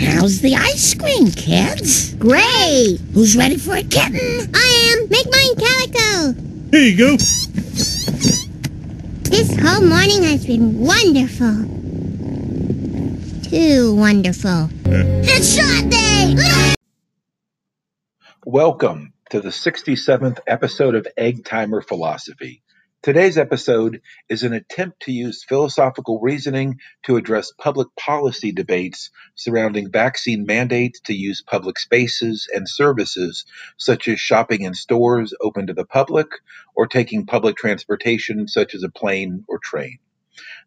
How's the ice cream, kids? Great! Who's ready for a kitten? I am! Make mine calico! Here you go. This whole morning has been wonderful. Too wonderful. It's shot day! Welcome to the 67th episode of Egg Timer Philosophy. Today's episode is an attempt to use philosophical reasoning to address public policy debates surrounding vaccine mandates to use public spaces and services, such as shopping in stores open to the public or taking public transportation, such as a plane or train.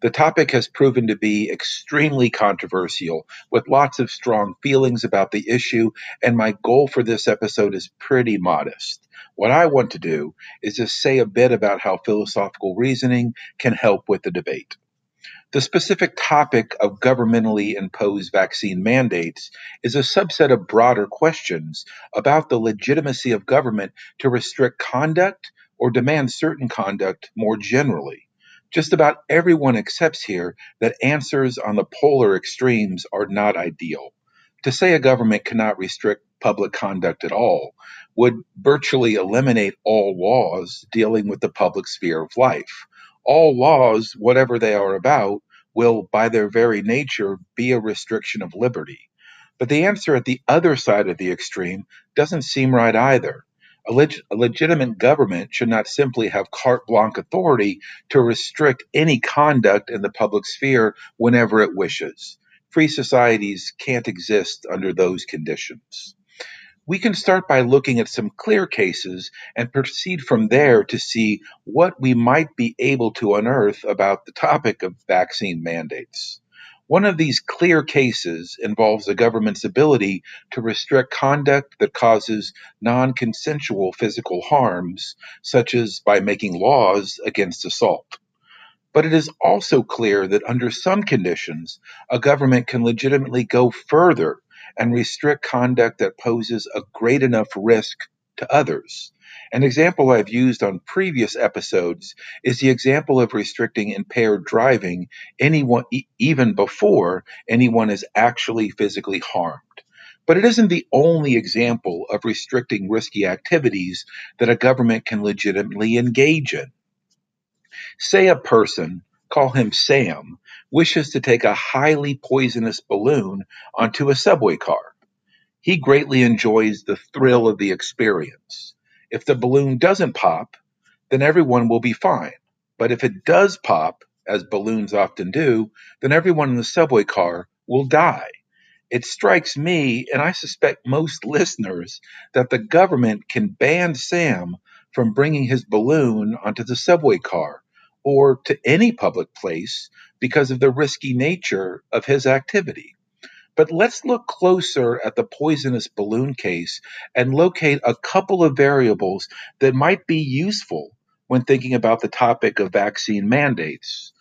The topic has proven to be extremely controversial, with lots of strong feelings about the issue, and my goal for this episode is pretty modest. What I want to do is just say a bit about how philosophical reasoning can help with the debate. The specific topic of governmentally imposed vaccine mandates is a subset of broader questions about the legitimacy of government to restrict conduct or demand certain conduct more generally. Just about everyone accepts here that answers on the polar extremes are not ideal. To say a government cannot restrict public conduct at all would virtually eliminate all laws dealing with the public sphere of life. All laws, whatever they are about, will, by their very nature, be a restriction of liberty. But the answer at the other side of the extreme doesn't seem right either. A, leg- a, legitimate government should not simply have carte blanche authority to restrict any conduct in the public sphere whenever it wishes. Free societies can't exist under those conditions. We can start by looking at some clear cases and proceed from there to see what we might be able to unearth about the topic of vaccine mandates. One of these clear cases involves the government's ability to restrict conduct that causes non consensual physical harms, such as by making laws against assault. But it is also clear that under some conditions, a government can legitimately go further and restrict conduct that poses a great enough risk to others. An example I've used on previous episodes is the example of restricting impaired driving anyone even before anyone is actually physically harmed. But it isn't the only example of restricting risky activities that a government can legitimately engage in. Say a person, call him Sam, wishes to take a highly poisonous balloon onto a subway car. He greatly enjoys the thrill of the experience. If the balloon doesn't pop, then everyone will be fine. But if it does pop, as balloons often do, then everyone in the subway car will die. It strikes me, and I suspect most listeners, that the government can ban Sam from bringing his balloon onto the subway car or to any public place because of the risky nature of his activity. But let's look closer at the poisonous balloon case and locate a couple of variables that might be useful when thinking about the topic of vaccine mandates.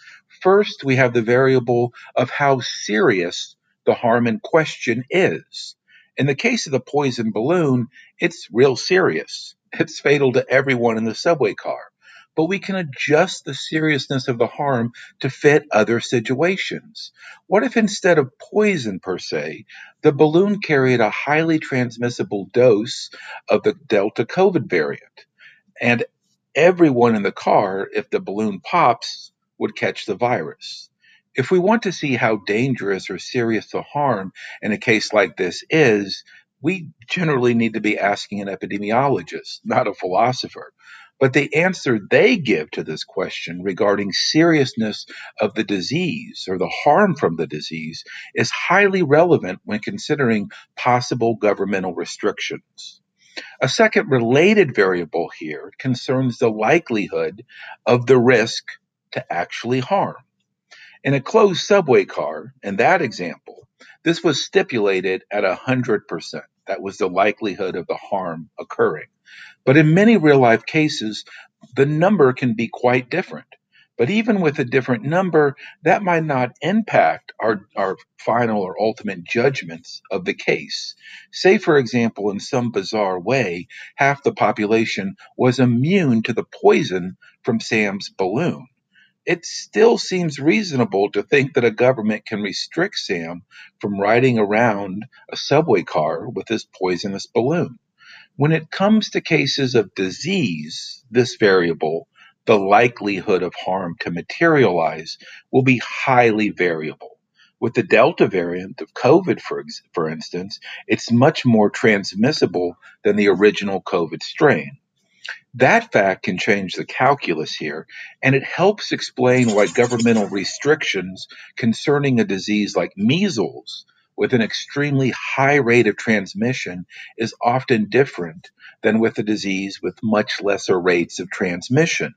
First, we have the variable of how serious the harm in question is. In the case of the poison balloon, it's real serious. It's fatal to everyone in the subway car but we can adjust the seriousness of the harm to fit other situations. What if instead of poison per se, the balloon carried a highly transmissible dose of the Delta COVID variant? And everyone in the car, if the balloon pops, would catch the virus. If we want to see how dangerous or serious the harm in a case like this is, we generally need to be asking an epidemiologist, not a philosopher. But the answer they give to this question regarding seriousness of the disease or the harm from the disease is highly relevant when considering possible governmental restrictions. A second related variable here concerns the likelihood of the risk to actually harm. In a closed subway car, in that example, this was stipulated at 100%. That was the likelihood of the harm occurring. But in many real life cases, the number can be quite different. But even with a different number, that might not impact our, our final or ultimate judgments of the case. Say, for example, in some bizarre way, half the population was immune to the poison from Sam's balloon. it still seems reasonable to think that a government can restrict Sam from riding around a subway car with his poisonous balloon. When it comes to cases of disease, this variable, the likelihood of harm to materialize, will be highly variable. With the Delta variant of COVID, for, for instance, it's much more transmissible than the original COVID strain. That fact can change the calculus here, and it helps explain why governmental restrictions concerning a disease like measles, with an extremely high rate of transmission, is often different than with a disease with much lesser rates of transmission.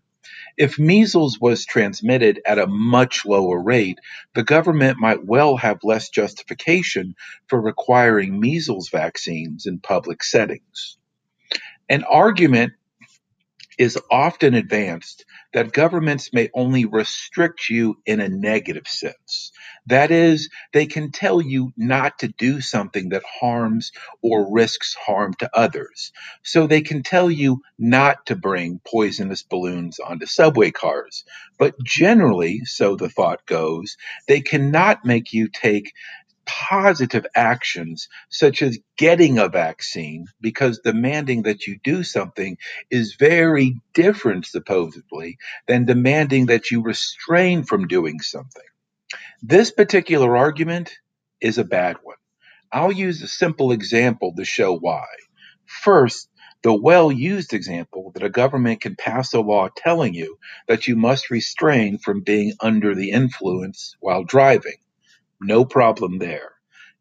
If measles was transmitted at a much lower rate, the government might well have less justification for requiring measles vaccines in public settings. An argument is often advanced that governments may only restrict you in a negative sense. That is, they can tell you not to do something that harms or risks harm to others. So they can tell you not to bring poisonous balloons onto subway cars. But generally, so the thought goes, they cannot make you take positive actions such as getting a vaccine because demanding that you do something is very different supposedly than demanding that you restrain from doing something. This particular argument is a bad one. I'll use a simple example to show why. First, the well used example that a government can pass a law telling you that you must restrain from being under the influence while driving. No problem there.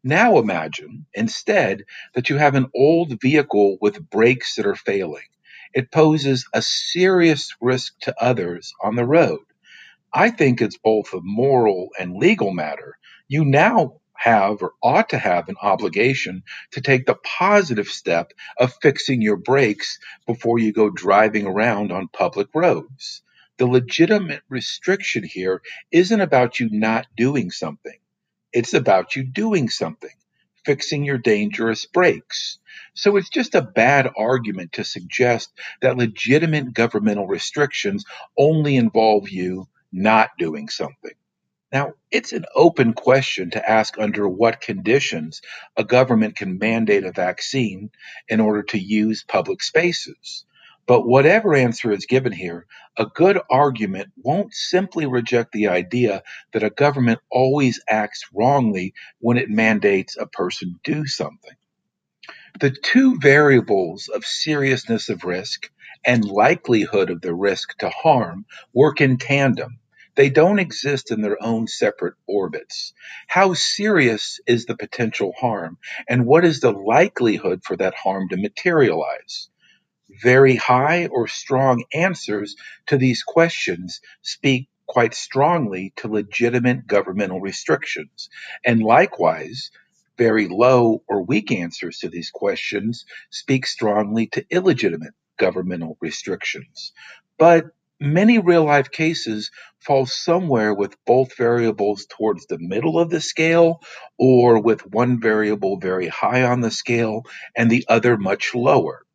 Now imagine, instead, that you have an old vehicle with brakes that are failing. It poses a serious risk to others on the road. I think it's both a moral and legal matter. You now have or ought to have an obligation to take the positive step of fixing your brakes before you go driving around on public roads. The legitimate restriction here isn't about you not doing something. It's about you doing something, fixing your dangerous brakes. So it's just a bad argument to suggest that legitimate governmental restrictions only involve you not doing something. Now, it's an open question to ask under what conditions a government can mandate a vaccine in order to use public spaces. But whatever answer is given here, a good argument won't simply reject the idea that a government always acts wrongly when it mandates a person do something. The two variables of seriousness of risk and likelihood of the risk to harm work in tandem. They don't exist in their own separate orbits. How serious is the potential harm, and what is the likelihood for that harm to materialize? Very high or strong answers to these questions speak quite strongly to legitimate governmental restrictions. And likewise, very low or weak answers to these questions speak strongly to illegitimate governmental restrictions. But many real life cases fall somewhere with both variables towards the middle of the scale or with one variable very high on the scale and the other much lower.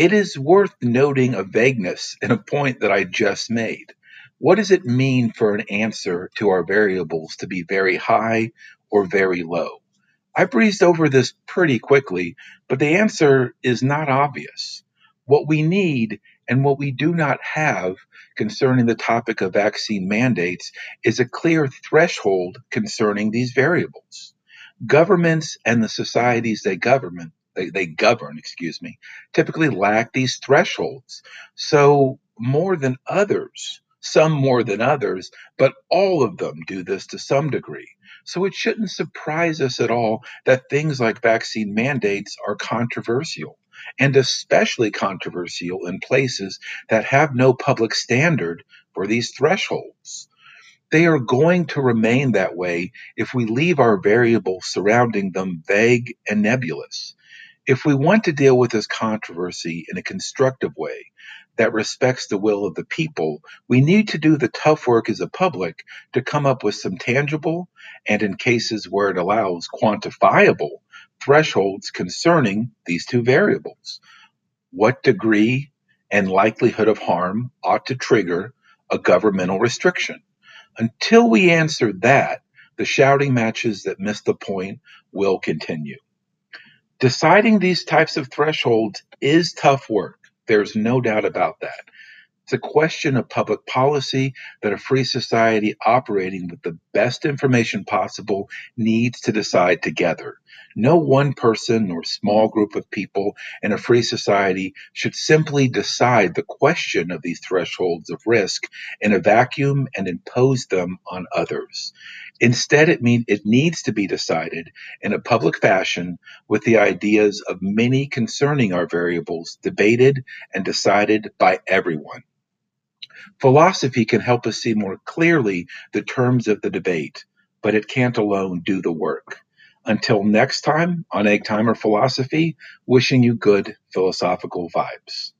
It is worth noting a vagueness in a point that I just made. What does it mean for an answer to our variables to be very high or very low? I breezed over this pretty quickly, but the answer is not obvious. What we need and what we do not have concerning the topic of vaccine mandates is a clear threshold concerning these variables. Governments and the societies they govern they, they govern, excuse me, typically lack these thresholds. So more than others, some more than others, but all of them do this to some degree. So it shouldn't surprise us at all that things like vaccine mandates are controversial, and especially controversial in places that have no public standard for these thresholds. They are going to remain that way if we leave our variables surrounding them vague and nebulous. If we want to deal with this controversy in a constructive way that respects the will of the people, we need to do the tough work as a public to come up with some tangible and, in cases where it allows, quantifiable thresholds concerning these two variables. What degree and likelihood of harm ought to trigger a governmental restriction? Until we answer that, the shouting matches that miss the point will continue. Deciding these types of thresholds is tough work. There's no doubt about that. It's a question of public policy that a free society operating with the best information possible needs to decide together. No one person or small group of people in a free society should simply decide the question of these thresholds of risk in a vacuum and impose them on others. Instead, it, mean, it needs to be decided in a public fashion with the ideas of many concerning our variables debated and decided by everyone. Philosophy can help us see more clearly the terms of the debate, but it can't alone do the work. Until next time on Egg Timer Philosophy, wishing you good philosophical vibes.